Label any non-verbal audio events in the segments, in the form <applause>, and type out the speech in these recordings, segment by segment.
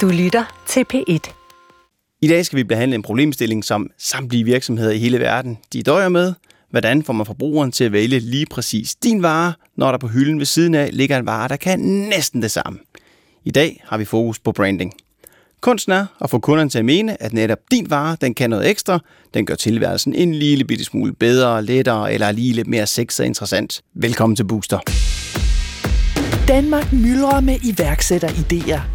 Du lytter til P1. I dag skal vi behandle en problemstilling, som samtlige virksomheder i hele verden de døjer med. Hvordan får man forbrugeren til at vælge lige præcis din vare, når der på hylden ved siden af ligger en vare, der kan næsten det samme? I dag har vi fokus på branding. Kunsten er at få kunderne til at mene, at netop din vare, den kan noget ekstra. Den gør tilværelsen en lille bitte smule bedre, lettere eller lige lidt mere sexet og interessant. Velkommen til Booster. Danmark myldrer med iværksætteridéer,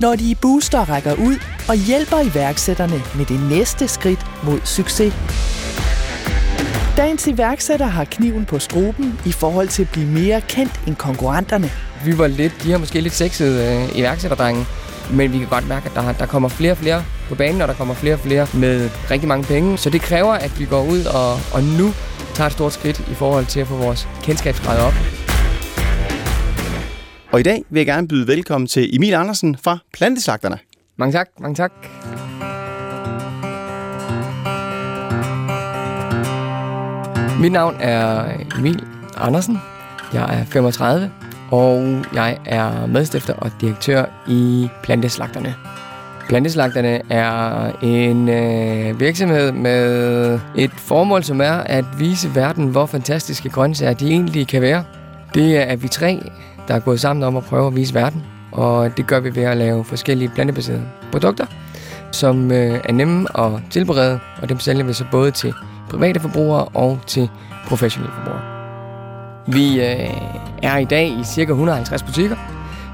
når de i Booster rækker ud og hjælper iværksætterne med det næste skridt mod succes. Dagens iværksætter har kniven på struben i forhold til at blive mere kendt end konkurrenterne. Vi var lidt, de har måske lidt sexede øh, iværksætterdrenge, men vi kan godt mærke, at der, der kommer flere og flere på banen, og der kommer flere og flere med rigtig mange penge. Så det kræver, at vi går ud og, og nu tager et stort skridt i forhold til at få vores kendskabsgrad op. Og i dag vil jeg gerne byde velkommen til Emil Andersen fra Planteslagterne. Mange tak, mange tak. Mit navn er Emil Andersen. Jeg er 35, og jeg er medstifter og direktør i Planteslagterne. Planteslagterne er en øh, virksomhed med et formål, som er at vise verden, hvor fantastiske grøntsager de egentlig kan være. Det er vi tre, der er gået sammen om at prøve at vise verden, og det gør vi ved at lave forskellige plantebaserede produkter, som øh, er nemme at tilberede, og dem sælger vi så både til private forbrugere og til professionelle forbrugere. Vi øh, er i dag i ca. 150 butikker.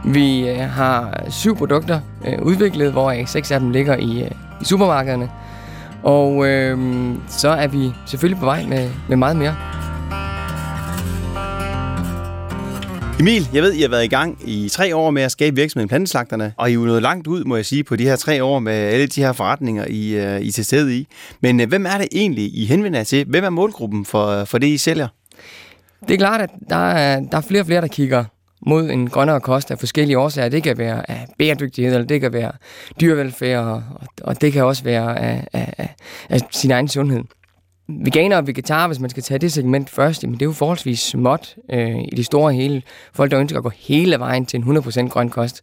Vi øh, har syv produkter øh, udviklet, hvor seks af dem ligger i, øh, i supermarkederne. Og øh, så er vi selvfølgelig på vej med, med meget mere. Emil, jeg ved, I har været i gang i tre år med at skabe virksomheden Planteslagterne, og I er jo nået langt ud, må jeg sige, på de her tre år med alle de her forretninger, I, uh, I er til stede i. Men uh, hvem er det egentlig, I henvender jer til? Hvem er målgruppen for, øh, for det, I sælger? Det er klart, at der er, der er flere og flere, der kigger mod en grønnere kost af forskellige årsager. Det kan være af bæredygtighed, eller det kan være dyrevelfærd, og, og det kan også være af, af, af sin egen sundhed. Veganer og vegetar, hvis man skal tage det segment først, jamen det er jo forholdsvis småt øh, i det store hele. Folk, der ønsker at gå hele vejen til en 100% grøn kost.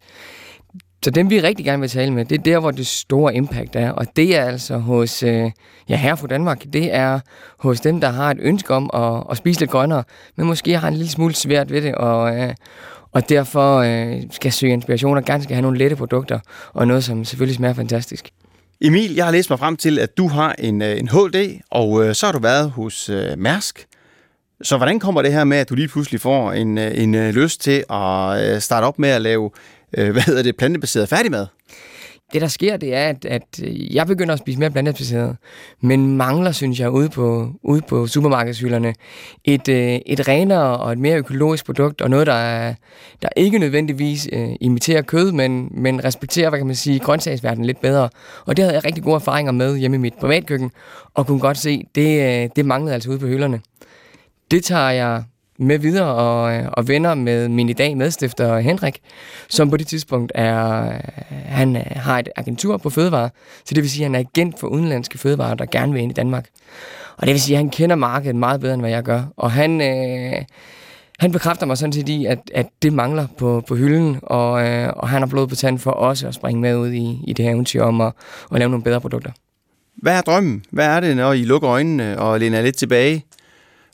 Så dem, vi rigtig gerne vil tale med, det er der, hvor det store impact er. Og det er altså hos, øh, ja, herre fra Danmark, det er hos dem, der har et ønske om at, at spise lidt grønnere, men måske har en lille smule svært ved det, og, øh, og derfor øh, skal søge inspiration og gerne skal have nogle lette produkter, og noget, som selvfølgelig smager fantastisk. Emil, jeg har læst mig frem til, at du har en, øh, en HD, og øh, så har du været hos øh, Mærsk. Så hvordan kommer det her med, at du lige pludselig får en, øh, en, øh, lyst til at øh, starte op med at lave øh, <laughs> hvad hedder det, plantebaseret færdigmad? Det, der sker, det er, at, at øh, jeg begynder at spise mere plantebaseret, men mangler, synes jeg, ude på, ude på supermarkedshylderne et, øh, et renere og et mere økologisk produkt, og noget, der, er, der ikke nødvendigvis øh, imiterer kød, men, men respekterer, hvad kan man sige, grøntsagsverdenen lidt bedre. Og det havde jeg rigtig gode erfaringer med hjemme i mit privatkøkken, og kunne godt se, det, øh, det manglede altså ude på hylderne. Det tager jeg med videre og, øh, og venner med min i dag medstifter Henrik, som på det tidspunkt er, øh, han øh, har et agentur på fødevare, så det vil sige, at han er agent for udenlandske fødevarer, der gerne vil ind i Danmark. Og det vil sige, at han kender markedet meget bedre, end hvad jeg gør. Og han, øh, han bekræfter mig sådan set i, at, at det mangler på, på hylden, og, øh, og han har blod på tanden for også at springe med ud i, i det her eventyr om at, at lave nogle bedre produkter. Hvad er drømmen? Hvad er det, når I lukker øjnene og læner lidt tilbage?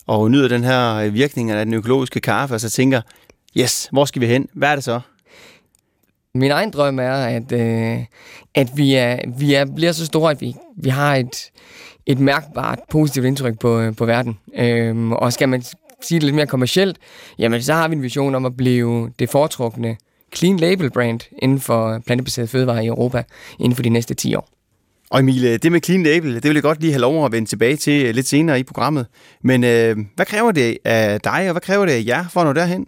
Og nyder den her øh, virkning af den økologiske kaffe, og så tænker, yes, hvor skal vi hen? Hvad er det så? Min egen drøm er, at, øh, at vi, er, vi er, bliver så store, at vi, vi har et, et mærkbart positivt indtryk på, øh, på verden. Øhm, og skal man sige det lidt mere kommercielt, jamen så har vi en vision om at blive det foretrukne clean label brand inden for plantebaseret fødevarer i Europa inden for de næste 10 år. Og Emil, øh, det med clean label, det vil jeg godt lige have lov at vende tilbage til øh, lidt senere i programmet. Men øh, hvad kræver det af dig, og hvad kræver det af jer for at nå derhen?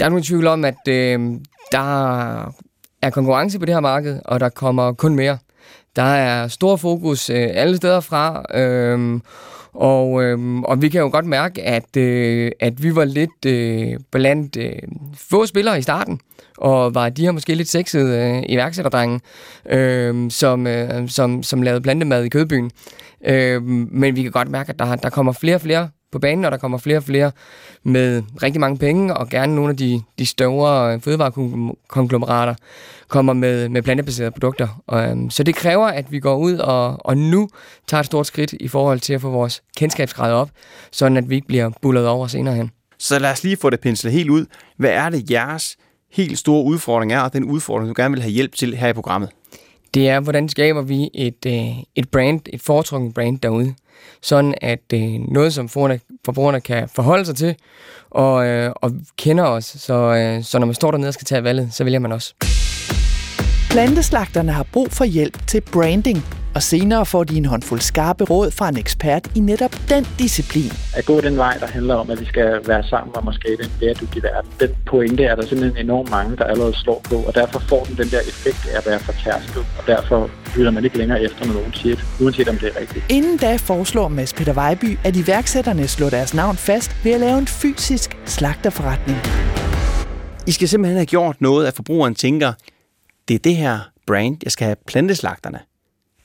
Der er nogen tvivl om, at øh, der er konkurrence på det her marked, og der kommer kun mere. Der er stor fokus øh, alle steder fra, øh, og, øh, og vi kan jo godt mærke, at, øh, at vi var lidt øh, blandt øh, få spillere i starten, og var de her måske lidt sexede øh, iværksætterdrenge, øh, som, øh, som, som lavede plantemad i Kødbyen. Øh, men vi kan godt mærke, at der, der kommer flere og flere på banen, og der kommer flere og flere med rigtig mange penge, og gerne nogle af de, de større øh, fødevarekonglomerater kommer med, med plantebaserede produkter. Og, øhm, så det kræver, at vi går ud og, og nu tager et stort skridt i forhold til at få vores kendskabsgrad op, sådan at vi ikke bliver bullet over senere hen. Så lad os lige få det penslet helt ud. Hvad er det, jeres helt store udfordring er, og den udfordring, du gerne vil have hjælp til her i programmet? Det er, hvordan skaber vi et, øh, et brand, et foretrukket brand derude sådan at øh, noget, som forbrugerne kan forholde sig til og, øh, og kender os. Så, øh, så når man står dernede og skal tage valget, så vælger man også. Planteslagterne har brug for hjælp til branding, og senere får de en håndfuld skarpe råd fra en ekspert i netop den disciplin. At gå den vej, der handler om, at vi skal være sammen om at skabe en bæredygtig verden. Den pointe er der simpelthen enormt mange, der allerede slår på, og derfor får den den der effekt af at være fortærsket, og derfor lytter man ikke længere efter, når nogen siger det, uanset om det er rigtigt. Inden da foreslår Mads Peter Vejby, at iværksætterne slår deres navn fast ved at lave en fysisk slagterforretning. I skal simpelthen have gjort noget, at forbrugeren tænker, det er det her brand, jeg skal have planteslagterne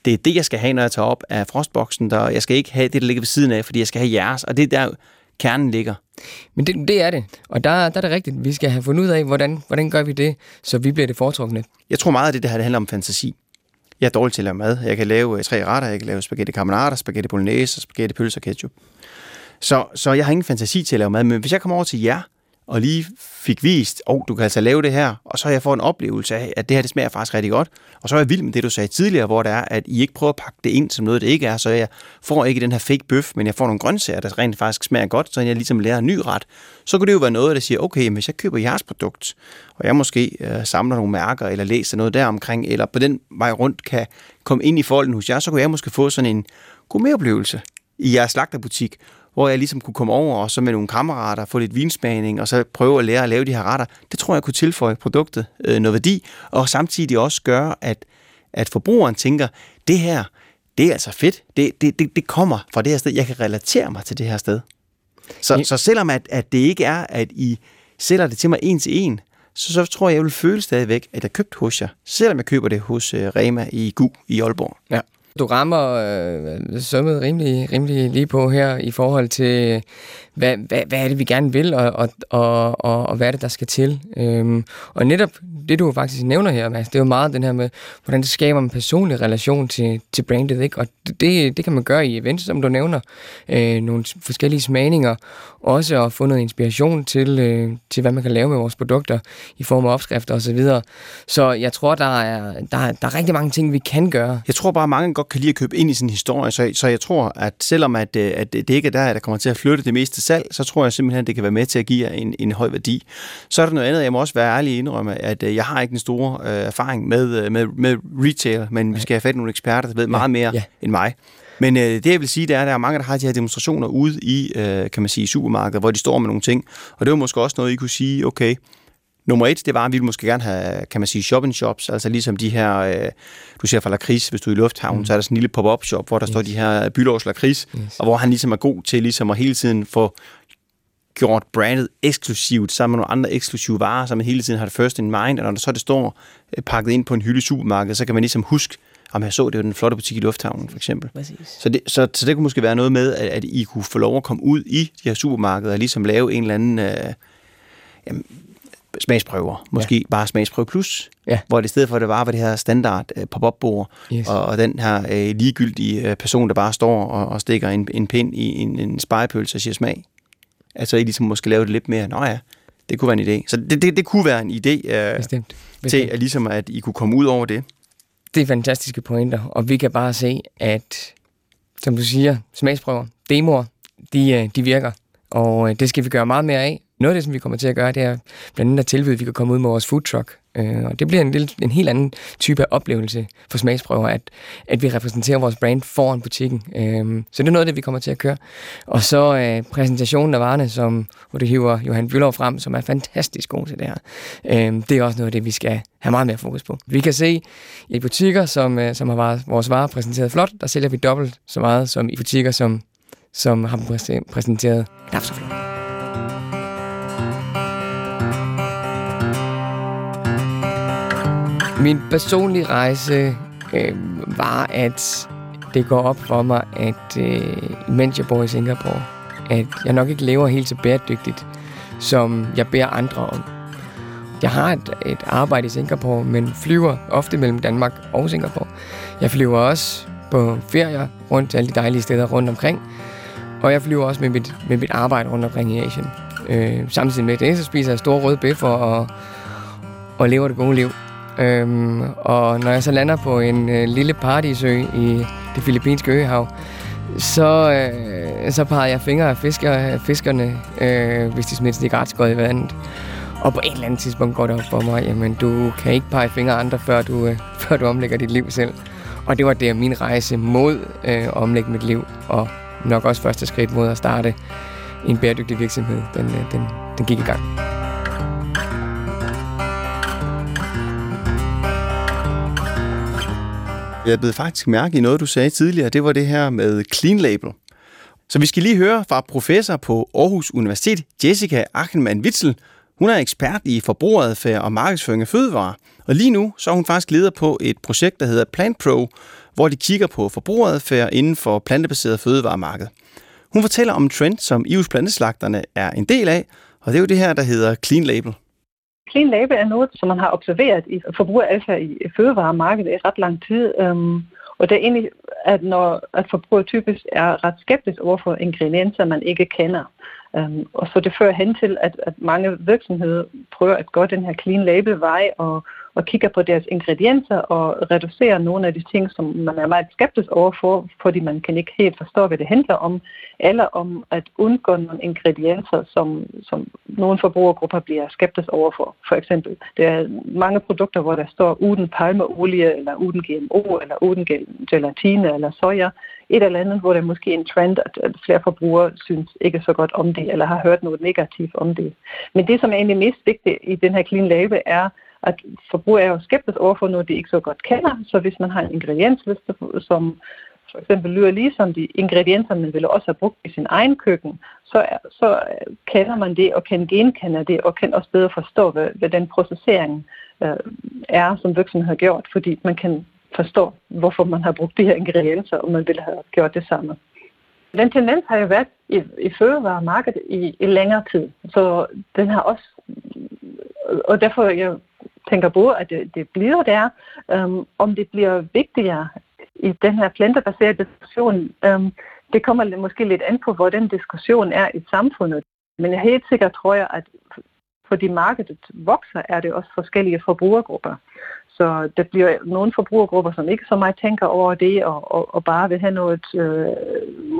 det er det, jeg skal have, når jeg tager op af frostboksen, der, jeg skal ikke have det, der ligger ved siden af, fordi jeg skal have jeres, og det er der, kernen ligger. Men det, det er det, og der, der er det rigtigt. Vi skal have fundet ud af, hvordan, hvordan gør vi det, så vi bliver det foretrukne. Jeg tror meget af det, det her det handler om fantasi. Jeg er dårlig til at lave mad. Jeg kan lave øh, tre retter. Jeg kan lave spaghetti carbonara, spaghetti bolognese, spaghetti pølse og ketchup. Så, så jeg har ingen fantasi til at lave mad, men hvis jeg kommer over til jer, og lige fik vist, at oh, du kan altså lave det her, og så har jeg fået en oplevelse af, at det her det smager faktisk rigtig godt. Og så er jeg vild med det, du sagde tidligere, hvor det er, at I ikke prøver at pakke det ind som noget, det ikke er, så jeg får ikke den her fake bøf, men jeg får nogle grøntsager, der rent faktisk smager godt, så jeg ligesom lærer en ny ret. Så kunne det jo være noget, der siger, okay, hvis jeg køber jeres produkt, og jeg måske øh, samler nogle mærker, eller læser noget der omkring, eller på den vej rundt kan komme ind i folden hos jer, så kunne jeg måske få sådan en gourmetoplevelse i jeres slagterbutik, hvor jeg ligesom kunne komme over og så med nogle kammerater få lidt vinsmagning, og så prøve at lære at lave de her retter. Det tror jeg kunne tilføje produktet øh, noget værdi, og samtidig også gøre, at, at forbrugeren tænker, det her, det er altså fedt. Det, det, det, det kommer fra det her sted. Jeg kan relatere mig til det her sted. Så, ja. så selvom at, at det ikke er, at I sælger det til mig en til en, så, så tror jeg, jeg vil føle stadigvæk, at jeg købt hos jer, selvom jeg køber det hos uh, Rema i GU i Aalborg. Ja. Du rammer øh, sømmet rimelig, rimelig lige på her i forhold til, hvad, hvad, hvad er det, vi gerne vil, og, og, og, og, og hvad er det, der skal til. Øhm, og netop det, du faktisk nævner her, Mads, det er jo meget den her med, hvordan det skaber en personlig relation til, til brandet, ikke? Og det, det kan man gøre i events, som du nævner, øh, nogle forskellige smagninger, også at få noget inspiration til, øh, til, hvad man kan lave med vores produkter i form af opskrifter osv. Så, så jeg tror, der er, der, der er rigtig mange ting, vi kan gøre. Jeg tror bare, mange godt kan lide at købe ind i en historie, så, så jeg tror, at selvom at, øh, at det ikke er der, der kommer til at flytte det meste salg, så tror jeg simpelthen, at det kan være med til at give en, en høj værdi. Så er der noget andet, jeg må også være ærlig indrømme, at øh, jeg har ikke en stor øh, erfaring med, øh, med, med retail, men vi skal have fat i nogle eksperter, der ved meget mere ja. end mig. Men øh, det, jeg vil sige, det er, at der er mange, der har de her demonstrationer ude i, øh, kan man sige, supermarkeder, hvor de står med nogle ting. Og det var måske også noget, I kunne sige, okay, Nummer et, det var, at vi ville måske gerne have, kan man sige, shopping shops, altså ligesom de her, øh, du ser fra Lakris, hvis du er i Lufthavn, mm. så er der sådan en lille pop-up shop, hvor der yes. står de her Bylovs Lakris, yes. og hvor han ligesom er god til ligesom at hele tiden få gjort brandet eksklusivt sammen med nogle andre eksklusive varer, så man hele tiden har det first in mind, og når der så det står øh, pakket ind på en hylde i supermarkedet, så kan man ligesom huske, om jeg så, det var den flotte butik i Lufthavnen, for eksempel. Så det, så, så det kunne måske være noget med, at, at I kunne få lov at komme ud i de her supermarkeder og ligesom lave en eller anden øh, jamen, smagsprøver. Måske ja. bare smagsprøve plus. Ja. Hvor det i stedet for, at det var, var det her standard uh, pop-up-bord, yes. og, og den her uh, ligegyldige uh, person, der bare står og, og stikker en, en pind i en, en spejepølse og siger smag. Altså, I ligesom måske lave det lidt mere, nå ja, det kunne være en idé. Så det, det, det kunne være en idé uh, Bestemt. Bestemt. til, at, ligesom, at I kunne komme ud over det. Det er fantastiske pointer, og vi kan bare se, at, som du siger, smagsprøver, demoer, de, de virker. Og det skal vi gøre meget mere af, noget af det, som vi kommer til at gøre, det er blandt andet at tilbyde, at vi kan komme ud med vores food truck Øh, og det bliver en, lille, en helt anden type af oplevelse for smagsprøver, at, at vi repræsenterer vores brand foran butikken. Øh, så det er noget af det, vi kommer til at køre. Og så øh, præsentationen af varerne, som, hvor det hiver Johan Bylov frem, som er fantastisk god til det her. Øh, det er også noget af det, vi skal have meget mere fokus på. Vi kan se i butikker, som, øh, som har vores varer præsenteret flot, der sælger vi dobbelt så meget som i butikker, som, som har præsenteret knap så flot. Min personlige rejse øh, var, at det går op for mig, at øh, mens jeg bor i Singapore, at jeg nok ikke lever helt så bæredygtigt, som jeg beder andre om. Jeg har et, et arbejde i Singapore, men flyver ofte mellem Danmark og Singapore. Jeg flyver også på ferier rundt til alle de dejlige steder rundt omkring. Og jeg flyver også med mit, med mit arbejde rundt omkring i Asien. Øh, samtidig med det, så spiser jeg store røde bøffer og, og lever det gode liv. Øhm, og når jeg så lander på en øh, lille paradisø i det filippinske øhav, så, øh, så peger jeg fingre af fisker, fiskerne, øh, hvis de smider cigaretskåret i vandet. Og på et eller andet tidspunkt går det op for mig, jamen du kan ikke pege fingre andre, før du, øh, <laughs> før du omlægger dit liv selv. Og det var det min rejse mod øh, at omlægge mit liv, og nok også første skridt mod at starte en bæredygtig virksomhed, den, øh, den, den gik i gang. Jeg blev faktisk mærke i noget, du sagde tidligere. Det var det her med clean label. Så vi skal lige høre fra professor på Aarhus Universitet, Jessica Achenmann Witzel. Hun er ekspert i forbrugeradfærd og markedsføring af fødevarer. Og lige nu så er hun faktisk leder på et projekt, der hedder Plant Pro, hvor de kigger på forbrugeradfærd inden for plantebaseret fødevaremarked. Hun fortæller om en trend, som EU's planteslagterne er en del af, og det er jo det her, der hedder Clean Label. Clean label er noget, som man har observeret i forbrugeradfærd i fødevaremarkedet i ret lang tid. Øhm, og det er egentlig, at når at forbruger typisk er ret skeptisk overfor ingredienser, man ikke kender. Øhm, og så det fører hen til, at, at mange virksomheder prøver at gå den her clean label vej og, og kigger på deres ingredienser og reducerer nogle af de ting, som man er meget skeptisk overfor, fordi man kan ikke helt forstå, hvad det handler om, eller om at undgå nogle ingredienser, som, som nogle forbrugergrupper bliver skeptisk overfor. For eksempel, der er mange produkter, hvor der står uden palmeolie, eller uden GMO, eller uden gelatine, eller soja. Et eller andet, hvor der er en trend, at flere forbrugere synes ikke så godt om det, eller har hørt noget negativt om det. Men det, som er egentlig mest vigtigt i den her clean label, er, at forbrugere er jo skeptisk overfor noget, de ikke så godt kender. Så hvis man har en ingrediensliste, som for eksempel lyder ligesom de ingredienser, man ville også have brugt i sin egen køkken, så, så kender man det og kan genkende det og kan også bedre forstå, hvad, hvad den processering øh, er, som virksomheden har gjort, fordi man kan forstå, hvorfor man har brugt de her ingredienser, og man ville have gjort det samme. Den tendens har jo været i, i fødevaremarkedet i, i længere tid, så den har også, og derfor jeg tænker på, at det, det bliver der, um, om det bliver vigtigere i den her plantebaserede diskussion, um, det kommer måske lidt an på, hvor den diskussion er i samfundet. Men jeg er helt sikkert tror jeg, at fordi markedet vokser, er det også forskellige forbrugergrupper. Så der bliver nogle forbrugergrupper, som ikke så meget tænker over det, og, og, og bare vil have noget øh,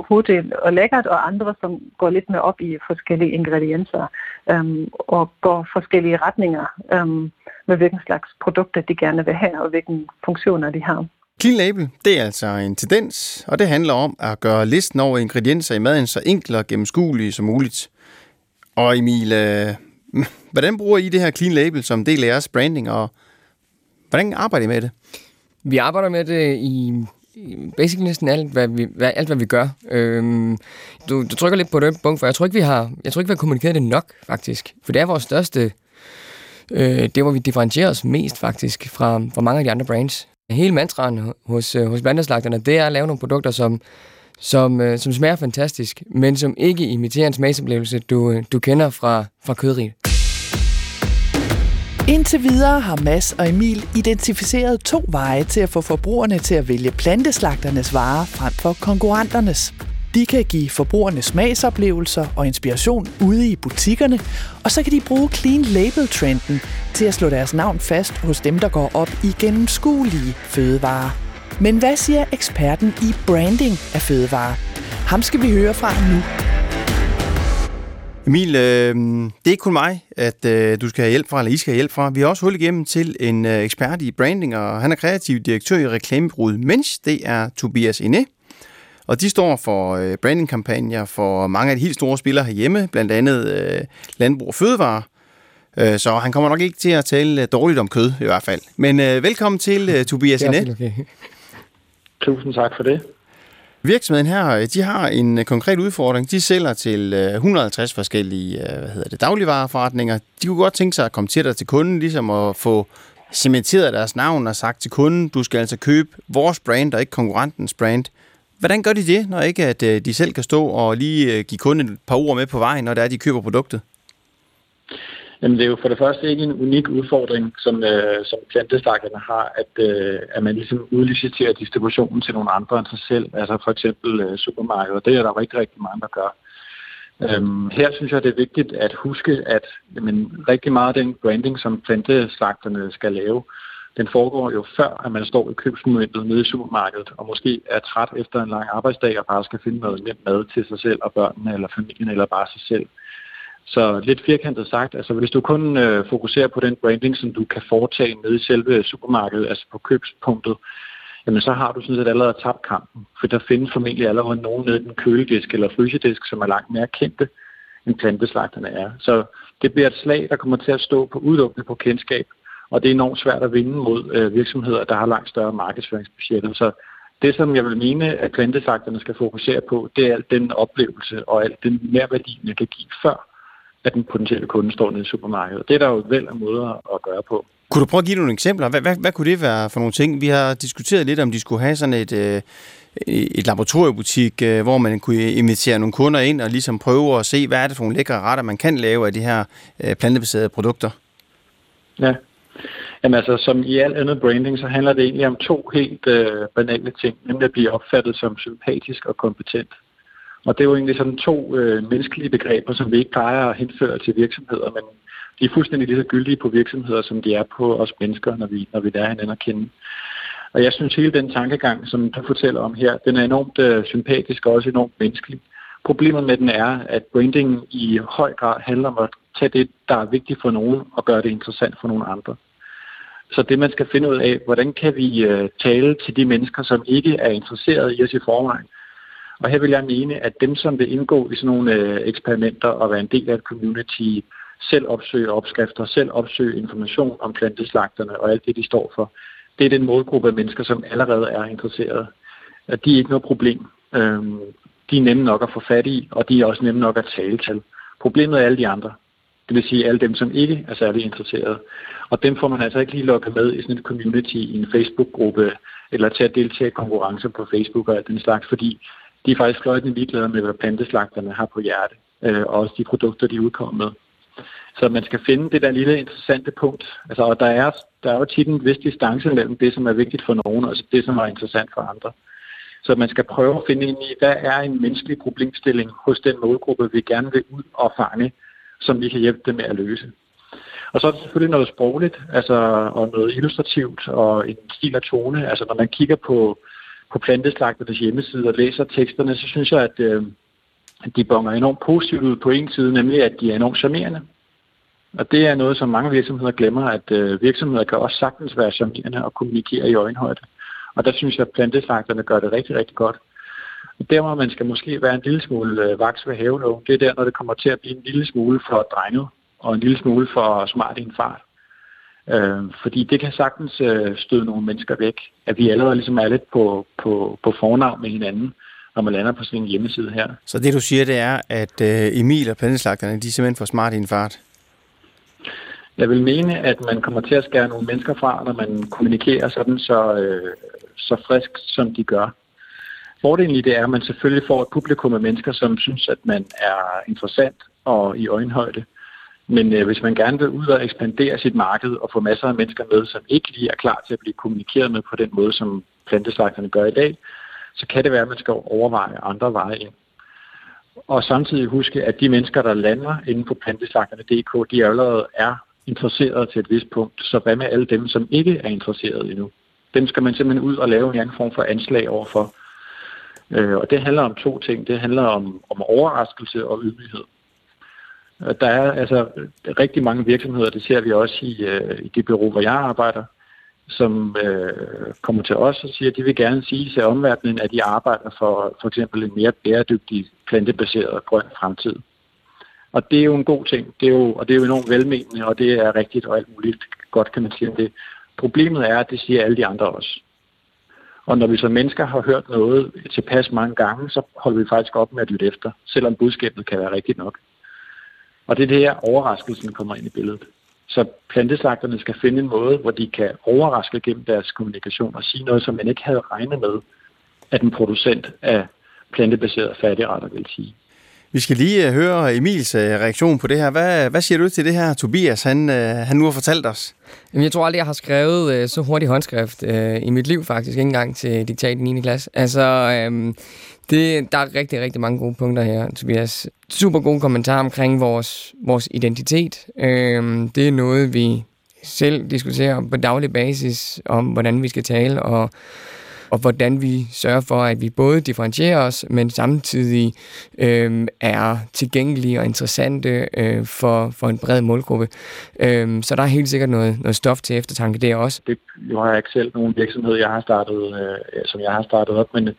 hurtigt og lækkert, og andre, som går lidt mere op i forskellige ingredienser, øhm, og går forskellige retninger Øhm, med hvilken slags produkter de gerne vil have, og hvilke funktioner de har. Clean Label, det er altså en tendens, og det handler om at gøre listen over ingredienser i maden så enkelt og gennemskuelig som muligt. Og Emil, øh, <laughs> hvordan bruger I det her Clean Label som del af jeres branding, og Hvordan arbejder I med det? Vi arbejder med det i basically næsten alt, hvad vi, hvad, alt, hvad vi gør. Øhm, du, du trykker lidt på det punkt, for jeg tror ikke, vi har, jeg tror ikke, vi har kommunikeret det nok, faktisk. For det er vores største, øh, det hvor vi differentierer os mest, faktisk, fra, fra mange af de andre brands. Hele mantraen hos, øh, hos blandeslagterne, det er at lave nogle produkter, som, som, øh, som smager fantastisk, men som ikke imiterer en smagsoplevelse, du, øh, du kender fra, fra kødrigt. Indtil videre har Mads og Emil identificeret to veje til at få forbrugerne til at vælge planteslagternes varer frem for konkurrenternes. De kan give forbrugerne smagsoplevelser og inspiration ude i butikkerne, og så kan de bruge clean label-trenden til at slå deres navn fast hos dem, der går op i gennemskuelige fødevarer. Men hvad siger eksperten i branding af fødevarer? Ham skal vi høre fra nu. Emil, øh, det er ikke kun mig, at øh, du skal have hjælp fra, eller I skal have hjælp fra. Vi har også hul igennem til en øh, ekspert i branding, og han er kreativ direktør i reklamebureauet Mensch. Det er Tobias Ine. Og de står for øh, brandingkampagner for mange af de helt store spillere herhjemme, blandt andet øh, Landbrug og Fødevare. Øh, så han kommer nok ikke til at tale øh, dårligt om kød i hvert fald. Men øh, velkommen til øh, Tobias Ine. Okay. Tusind tak for det. Virksomheden her, øh, de har en øh, konkret udfordring. De sælger til øh, 150 forskellige hvad hedder det, dagligvareforretninger. De kunne godt tænke sig at komme til dig til kunden, ligesom at få cementeret deres navn og sagt til kunden, du skal altså købe vores brand og ikke konkurrentens brand. Hvordan gør de det, når ikke at øh, de selv kan stå og lige øh, give kunden et par ord med på vejen, når det er, de køber produktet? Jamen, det er jo for det første ikke en unik udfordring, som, øh, som plantestakkerne har, at, øh, at man ligesom udliciterer distributionen til nogle andre end sig selv, altså for eksempel øh, supermarkeder. Det er der rigtig, rigtig mange, der gør. Øhm, her synes jeg, det er vigtigt at huske, at jamen, rigtig meget af den branding, som planteslagterne skal lave, den foregår jo før, at man står i købsmomentet nede i supermarkedet, og måske er træt efter en lang arbejdsdag og bare skal finde noget nemt mad til sig selv og børnene eller familien eller bare sig selv. Så lidt firkantet sagt, altså hvis du kun øh, fokuserer på den branding, som du kan foretage nede i selve supermarkedet, altså på købspunktet, jamen så har du sådan set allerede tabt kampen. For der findes formentlig allerede nogen nede i den køledisk eller frysedisk, som er langt mere kendte, end planteslagterne er. Så det bliver et slag, der kommer til at stå på udelukkende på kendskab, og det er enormt svært at vinde mod øh, virksomheder, der har langt større markedsføringsbudgetter. Så det, som jeg vil mene, at planteslagterne skal fokusere på, det er alt den oplevelse og alt den merværdi, jeg kan give før, at den potentielle kunde står nede i supermarkedet. Det er der jo vel af måder at gøre på. Kunne du prøve at give nogle eksempler? Hvad, hvad, hvad kunne det være for nogle ting? Vi har diskuteret lidt, om de skulle have sådan et, øh, et laboratoriebutik, øh, hvor man kunne invitere nogle kunder ind og ligesom prøve at se, hvad er det for nogle lækre retter, man kan lave af de her øh, plantebaserede produkter. Ja. Jamen altså, som i al andet branding, så handler det egentlig om to helt øh, banale ting, nemlig at blive opfattet som sympatisk og kompetent. Og det er jo egentlig sådan to øh, menneskelige begreber, som vi ikke plejer at henføre til virksomheder, men de er fuldstændig lige så gyldige på virksomheder, som de er på os mennesker, når vi, når vi lærer hinanden at kende. Og jeg synes, hele den tankegang, som du fortæller om her, den er enormt øh, sympatisk og også enormt menneskelig. Problemet med den er, at branding i høj grad handler om at tage det, der er vigtigt for nogen, og gøre det interessant for nogle andre. Så det, man skal finde ud af, hvordan kan vi øh, tale til de mennesker, som ikke er interesseret i os i forvejen, og her vil jeg mene, at dem, som vil indgå i sådan nogle øh, eksperimenter og være en del af et community, selv opsøge opskrifter, selv opsøge information om planteslagterne og alt det, de står for, det er den målgruppe af mennesker, som allerede er interesseret. De er ikke noget problem. Øhm, de er nemme nok at få fat i, og de er også nemme nok at tale til. Problemet er alle de andre. Det vil sige alle dem, som ikke er særlig interesserede. Og dem får man altså ikke lige lukket med i sådan et community, i en Facebook-gruppe, eller til at deltage i konkurrencer på Facebook og alt den slags, fordi de er faktisk fløjtende ligeglade med, hvad planteslagterne har på hjerte, øh, og også de produkter, de udkommer med. Så man skal finde det der lille interessante punkt. Altså, og der er, der er jo tit en vis distance mellem det, som er vigtigt for nogen, og det, som er interessant for andre. Så man skal prøve at finde ind i, hvad er en menneskelig problemstilling hos den målgruppe, vi gerne vil ud og fange, som vi kan hjælpe dem med at løse. Og så er der selvfølgelig noget sprogligt, altså, og noget illustrativt, og en stil og tone. Altså når man kigger på på planteslagternes hjemmeside og læser teksterne, så synes jeg, at, øh, at de bonger enormt positivt ud på en side, nemlig at de er enormt charmerende. Og det er noget, som mange virksomheder glemmer, at øh, virksomheder kan også sagtens være charmerende og kommunikere i øjenhøjde. Og der synes jeg, at planteslagterne gør det rigtig, rigtig godt. Der, hvor man skal måske være en lille smule øh, vaks ved havelov, det er der, når det kommer til at blive en lille smule for drenget og en lille smule for smart i en fart. Øh, fordi det kan sagtens øh, støde nogle mennesker væk, at vi allerede ligesom er lidt på, på, på fornavn med hinanden, når man lander på sådan en hjemmeside her. Så det du siger, det er, at øh, Emil og planteslagterne, de er simpelthen for smart i en fart? Jeg vil mene, at man kommer til at skære nogle mennesker fra, når man kommunikerer sådan så, øh, så frisk, som de gør. Fordelen i det er, at man selvfølgelig får et publikum af mennesker, som synes, at man er interessant og i øjenhøjde. Men øh, hvis man gerne vil ud og ekspandere sit marked og få masser af mennesker med, som ikke lige er klar til at blive kommunikeret med på den måde, som planteslagterne gør i dag, så kan det være, at man skal overveje andre veje ind. Og samtidig huske, at de mennesker, der lander inde på planteslagterne.dk, de allerede er interesseret til et vist punkt. Så hvad med alle dem, som ikke er interesseret endnu? Dem skal man simpelthen ud og lave en anden form for anslag overfor. Øh, og det handler om to ting. Det handler om, om overraskelse og ydmyghed. Øh, der er altså øh, rigtig mange virksomheder, det ser vi også i, øh, i det bureau, hvor jeg arbejder, som øh, kommer til os og siger, at de vil gerne sige til omverdenen, at de arbejder for for eksempel en mere bæredygtig, plantebaseret og grøn fremtid. Og det er jo en god ting, det er jo, og det er jo enormt velmenende, og det er rigtigt og alt muligt godt, kan man sige om det. Problemet er, at det siger alle de andre også. Og når vi som mennesker har hørt noget tilpas mange gange, så holder vi faktisk op med at lytte efter, selvom budskabet kan være rigtigt nok. Og det er det her, overraskelsen kommer ind i billedet. Så planteslagterne skal finde en måde, hvor de kan overraske gennem deres kommunikation og sige noget, som man ikke havde regnet med, at en producent af plantebaseret færdigretter vil sige. Vi skal lige øh, høre Emils øh, reaktion på det her. Hvad, hvad siger du til det her, Tobias, han, øh, han nu har fortalt os? Jamen, jeg tror aldrig, jeg har skrevet så hurtig håndskrift øh, i mit liv faktisk, ikke engang til diktat i 9. klasse. Altså, øh, det, der er rigtig, rigtig mange gode punkter her, Tobias. Super gode kommentarer omkring vores, vores identitet. Øh, det er noget, vi selv diskuterer på daglig basis om, hvordan vi skal tale, og og hvordan vi sørger for, at vi både differentierer os, men samtidig øh, er tilgængelige og interessante øh, for, for en bred målgruppe. Øh, så der er helt sikkert noget, noget stof til eftertanke der også. Det, nu har jeg ikke selv nogen virksomhed, jeg har startet, øh, som jeg har startet op, men øh,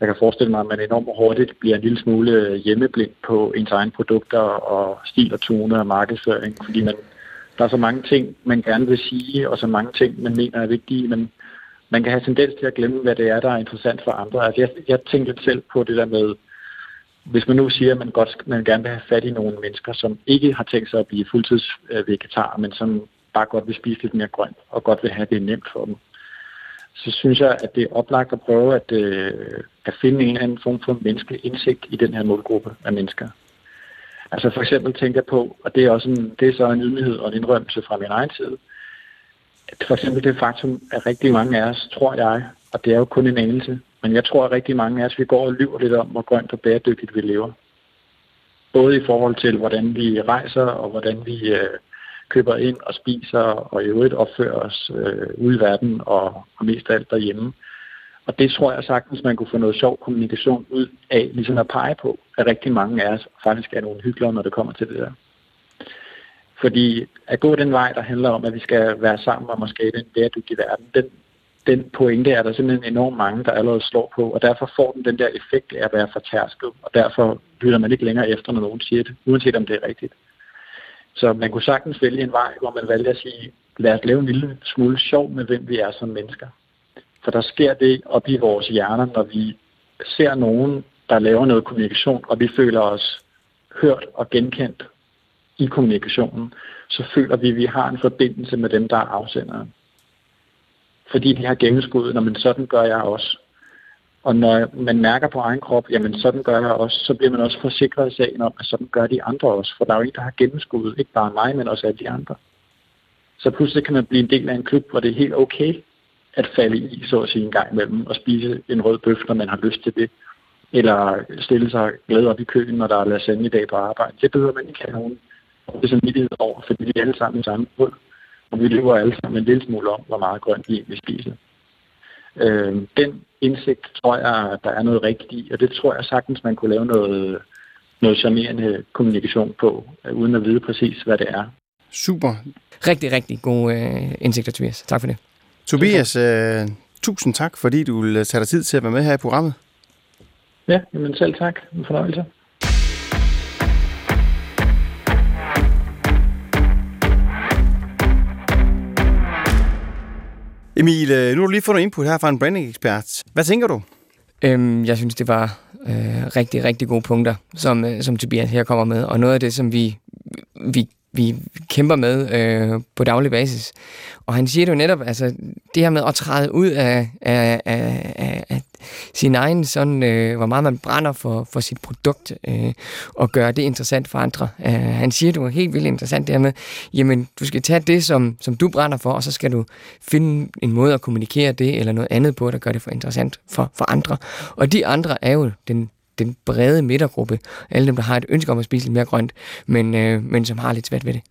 jeg kan forestille mig, at man enormt hurtigt bliver en lille smule øh, hjemmeblind på ens egne produkter og stil og tone og markedsføring, fordi man, der er så mange ting, man gerne vil sige, og så mange ting, man mener er vigtige, men man kan have tendens til at glemme, hvad det er, der er interessant for andre. Altså jeg, jeg tænker selv på det der med, hvis man nu siger, at man, godt, man gerne vil have fat i nogle mennesker, som ikke har tænkt sig at blive fuldtidsvegetar, men som bare godt vil spise lidt mere grønt, og godt vil have det nemt for dem, så synes jeg, at det er oplagt at prøve at, øh, at finde en eller anden form for menneskelig indsigt i den her målgruppe af mennesker. Altså for eksempel tænker jeg på, og det er også en, det er så en ydmyghed og en indrømmelse fra min egen side, for eksempel det faktum, at rigtig mange af os, tror jeg, og det er jo kun en anelse, men jeg tror, at rigtig mange af os, vi går og lyver lidt om, hvor grønt og bæredygtigt vi lever. Både i forhold til, hvordan vi rejser, og hvordan vi øh, køber ind og spiser, og i øvrigt opfører os øh, ude i verden, og, og mest af alt derhjemme. Og det tror jeg sagtens, man kunne få noget sjov kommunikation ud af, ligesom at pege på, at rigtig mange af os faktisk er nogle hyggelige, når det kommer til det der. Fordi at gå den vej, der handler om, at vi skal være sammen om at skabe en bæredygtig verden, den, den pointe er der simpelthen enormt mange, der allerede slår på, og derfor får den den der effekt af at være fortærsket, og derfor lytter man ikke længere efter, når nogen siger det, uanset om det er rigtigt. Så man kunne sagtens vælge en vej, hvor man vælger at sige, lad os lave en lille smule sjov med, hvem vi er som mennesker. For der sker det op i vores hjerner, når vi ser nogen, der laver noget kommunikation, og vi føler os hørt og genkendt i kommunikationen, så føler vi, at vi har en forbindelse med dem, der er afsendere. Fordi de har gennemskuddet, når man sådan gør jeg også. Og når man mærker på egen krop, jamen sådan gør jeg også, så bliver man også forsikret i sagen om, at sådan gør de andre også. For der er jo en, der har gennemskuddet, ikke bare mig, men også alle de andre. Så pludselig kan man blive en del af en klub, hvor det er helt okay at falde i, så at sige, en gang imellem, og spise en rød bøf, når man har lyst til det. Eller stille sig glæde op i køen, når der er lasagne i dag på arbejde. Det behøver man ikke have nogen det samvittighed over, fordi vi er alle sammen i samme båd, og vi lever alle sammen en lille smule om, hvor meget grønt vi egentlig spiser. Øh, den indsigt tror jeg, der er noget rigtigt i, og det tror jeg sagtens, man kunne lave noget, noget charmerende kommunikation på, øh, uden at vide præcis, hvad det er. Super. Rigtig, rigtig god øh, indsigt, Tobias. Tak for det. Tobias, øh, tusind tak, fordi du vil tage dig tid til at være med her i programmet. Ja, men selv tak. En fornøjelse. Emil, øh, nu har du lige fået noget input her fra en branding-ekspert. Hvad tænker du? Øhm, jeg synes, det var øh, rigtig, rigtig gode punkter, som, øh, som Tobias her kommer med. Og noget af det, som vi, vi vi kæmper med øh, på daglig basis. Og han siger det jo netop, altså det her med at træde ud af, af, af, af, af sin egen sådan, øh, hvor meget man brænder for, for sit produkt, øh, og gøre det interessant for andre. Øh, han siger det jo helt vildt interessant, det her med, jamen du skal tage det, som, som du brænder for, og så skal du finde en måde at kommunikere det, eller noget andet på, der gør det for interessant for, for andre. Og de andre er jo den, den brede midtergruppe. Alle dem, der har et ønske om at spise lidt mere grønt, men, øh, men som har lidt svært ved det.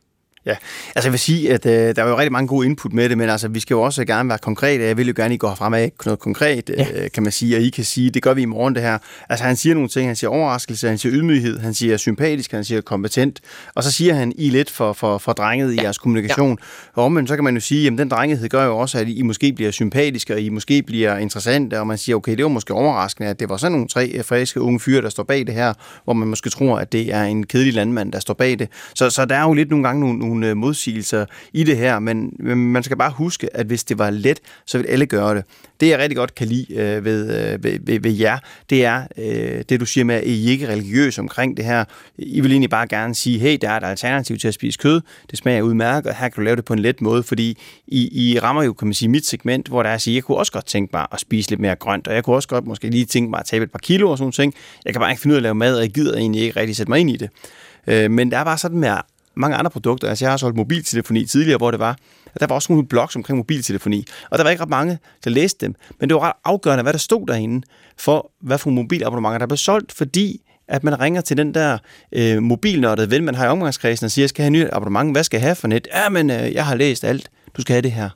Ja, altså jeg vil sige, at øh, der er jo rigtig mange gode input med det, men altså vi skal jo også gerne være konkrete. Jeg vil jo gerne, at I går frem af noget konkret, ja. øh, kan man sige, og I kan sige, det gør vi i morgen det her. Altså han siger nogle ting, han siger overraskelse, han siger ydmyghed, han siger sympatisk, han siger kompetent, og så siger han I lidt for, for, for drenget ja. i jeres kommunikation. Ja. Og men så kan man jo sige, at den drengethed gør jo også, at I måske bliver sympatiske, og I måske bliver interessante, og man siger, okay, det var måske overraskende, at det var sådan nogle tre friske unge fyre, der står bag det her, hvor man måske tror, at det er en kedelig landmand, der står bag det. Så, så der er jo lidt nogle gange nogle, nogle nogle øh, modsigelser i det her, men, men man skal bare huske, at hvis det var let, så ville alle gøre det. Det, jeg rigtig godt kan lide øh, ved, øh, ved, ved, ved jer, det er øh, det, du siger med, at I ikke er religiøse omkring det her. I vil egentlig bare gerne sige, hey, der er et alternativ til at spise kød. Det smager udmærket, og her kan du lave det på en let måde, fordi I, I rammer jo, kan man sige, mit segment, hvor der er at sige, jeg kunne også godt tænke mig at spise lidt mere grønt, og jeg kunne også godt måske lige tænke mig at tabe et par kilo og sådan ting. Jeg kan bare ikke finde ud af at lave mad, og jeg gider egentlig ikke rigtig sætte mig ind i det. Øh, men der er bare sådan med mange andre produkter. Altså jeg har solgt mobiltelefoni tidligere, hvor det var, at der var også nogle blogs omkring mobiltelefoni, og der var ikke ret mange, der læste dem. Men det var ret afgørende, hvad der stod derinde, for hvad for mobilabonnementer, der blev solgt, fordi at man ringer til den der øh, mobilnørdede ven, man har i omgangskredsen, og siger, skal have et nyt abonnement? Hvad skal jeg have for net? Ja, men øh, jeg har læst alt. Du skal have det her.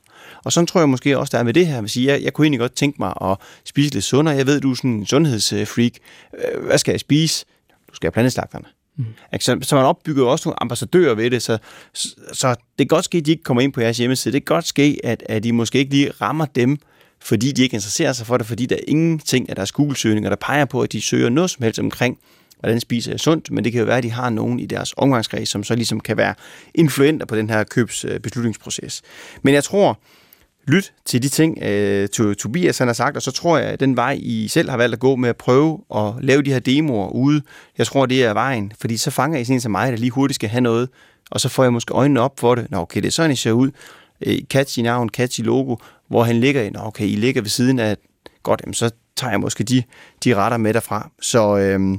Og sådan tror jeg måske også, der er med det her. Jeg, sige, jeg, jeg kunne egentlig godt tænke mig at spise lidt sundere. Jeg ved, du er sådan en sundhedsfreak. Øh, hvad skal jeg spise? Du skal have planteslagterne. Mm. Så, så man opbygger også nogle ambassadører ved det, så, så, så det kan godt ske, at de ikke kommer ind på jeres hjemmeside. Det kan godt ske, at, at de måske ikke lige rammer dem, fordi de ikke interesserer sig for det, fordi der er ingenting af deres Google-søgninger, der peger på, at de søger noget som helst omkring, hvordan spiser jeg sundt, men det kan jo være, at de har nogen i deres omgangskreds, som så ligesom kan være influenter på den her købsbeslutningsproces. Øh, men jeg tror, lyt til de ting, øh, Tobias han har sagt, og så tror jeg, at den vej, I selv har valgt at gå med at prøve at lave de her demoer ude, jeg tror, det er vejen, fordi så fanger I sådan en som mig, der lige hurtigt skal have noget, og så får jeg måske øjnene op for det. Nå, okay, det er sådan, I ser ud. Øh, catchy navn, catchy logo, hvor han ligger. Nå, okay, I ligger ved siden af, godt, jamen, så tager jeg måske de, de retter med derfra. Så, øh,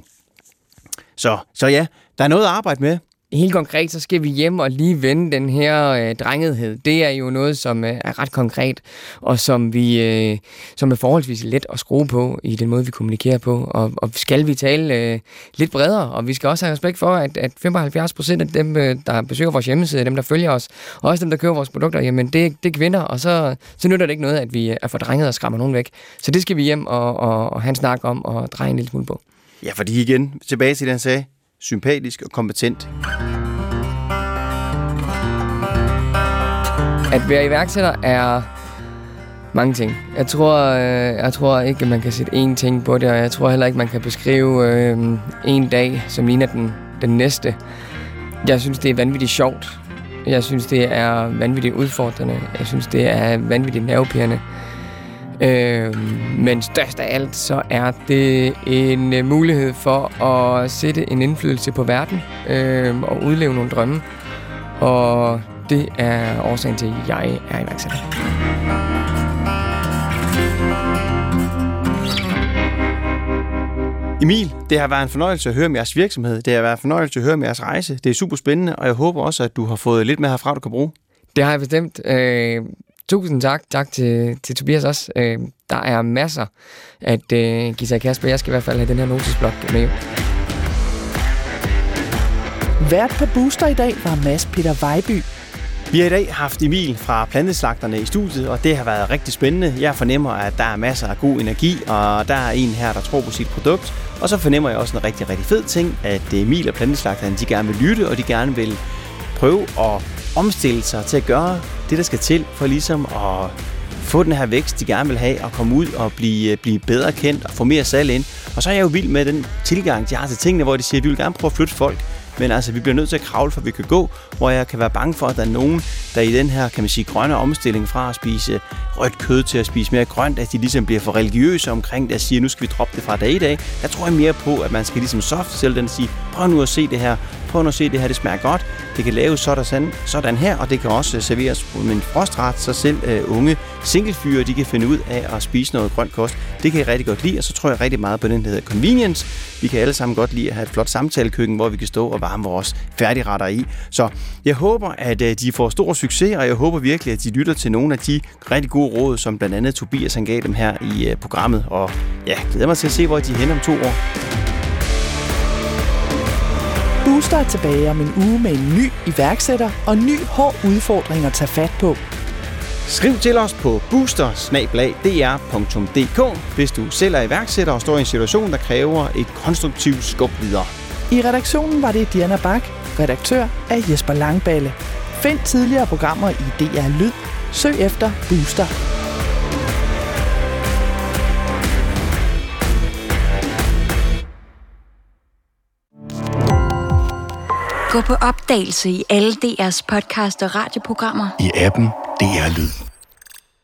så, så ja, der er noget at arbejde med. Helt konkret, så skal vi hjem og lige vende den her øh, drengethed. Det er jo noget, som øh, er ret konkret, og som vi øh, som er forholdsvis let at skrue på i den måde, vi kommunikerer på. Og, og skal vi tale øh, lidt bredere, og vi skal også have respekt for, at, at 75 procent af dem, øh, der besøger vores hjemmeside, dem, der følger os, og også dem, der køber vores produkter, jamen det, det er kvinder, og så, så nytter det ikke noget, at vi øh, er for drenget og skræmmer nogen væk. Så det skal vi hjem og, og, og have en snak om og dreje en lille smule på. Ja, fordi igen, tilbage til det, han sagde, sympatisk og kompetent. At være iværksætter er mange ting. Jeg tror, øh, jeg tror ikke, at man kan sætte én ting på det, og jeg tror heller ikke, man kan beskrive øh, en dag, som ligner den, den næste. Jeg synes, det er vanvittigt sjovt. Jeg synes, det er vanvittigt udfordrende. Jeg synes, det er vanvittigt nervepirrende. Øh, men størst af alt, så er det en uh, mulighed for at sætte en indflydelse på verden øh, og udleve nogle drømme. Og det er årsagen til, at jeg er iværksætter. Emil, det har været en fornøjelse at høre om jeres virksomhed. Det har været en fornøjelse at høre om jeres rejse. Det er super spændende, og jeg håber også, at du har fået lidt mere herfra, du kan bruge. Det har jeg bestemt. Øh, tusind tak. Tak til, til Tobias også. Øh, der er masser at øh, give sig Kasper. Jeg skal i hvert fald have den her notesblok med. Vært på Booster i dag var Mads Peter Vejby. Vi har i dag haft Emil fra Planteslagterne i studiet, og det har været rigtig spændende. Jeg fornemmer, at der er masser af god energi, og der er en her, der tror på sit produkt. Og så fornemmer jeg også en rigtig, rigtig fed ting, at Emil og Planteslagterne, de gerne vil lytte, og de gerne vil prøve at omstille sig til at gøre det, der skal til for ligesom at få den her vækst, de gerne vil have, og komme ud og blive, øh, blive bedre kendt og få mere salg ind. Og så er jeg jo vild med den tilgang, de har til tingene, hvor de siger, at vi vil gerne prøve at flytte folk men altså, vi bliver nødt til at kravle, for vi kan gå, hvor jeg kan være bange for, at der er nogen, der i den her, kan man sige, grønne omstilling fra at spise rødt kød til at spise mere grønt, at de ligesom bliver for religiøse omkring det og siger, nu skal vi droppe det fra dag i dag. Der tror jeg mere på, at man skal ligesom soft sælge den og sige, prøv nu at se det her, prøv nu at se det her, det smager godt, det kan laves sådan, sådan her, og det kan også serveres med en frostret, så selv uh, unge singlefyre, de kan finde ud af at spise noget grønt kost. Det kan jeg rigtig godt lide, og så tror jeg rigtig meget på den, der hedder convenience. Vi kan alle sammen godt lide at have et flot samtalekøkken, hvor vi kan stå og varme vores færdigretter i. Så jeg håber, at uh, de får stor succes, og jeg håber virkelig, at de lytter til nogle af de rigtig gode råd, som blandt andet Tobias han gav dem her i uh, programmet. Og ja, glæder mig til at se, hvor de er henne om to år. Booster er tilbage om en uge med en ny iværksætter og en ny hård udfordring at tage fat på. Skriv til os på booster hvis du selv er iværksætter og står i en situation, der kræver et konstruktivt skub videre. I redaktionen var det Diana Bak, redaktør af Jesper Langballe. Find tidligere programmer i DR Lyd. Søg efter Booster. Gå på opdagelse i alle DR's podcast og radioprogrammer. I appen DR Lyd.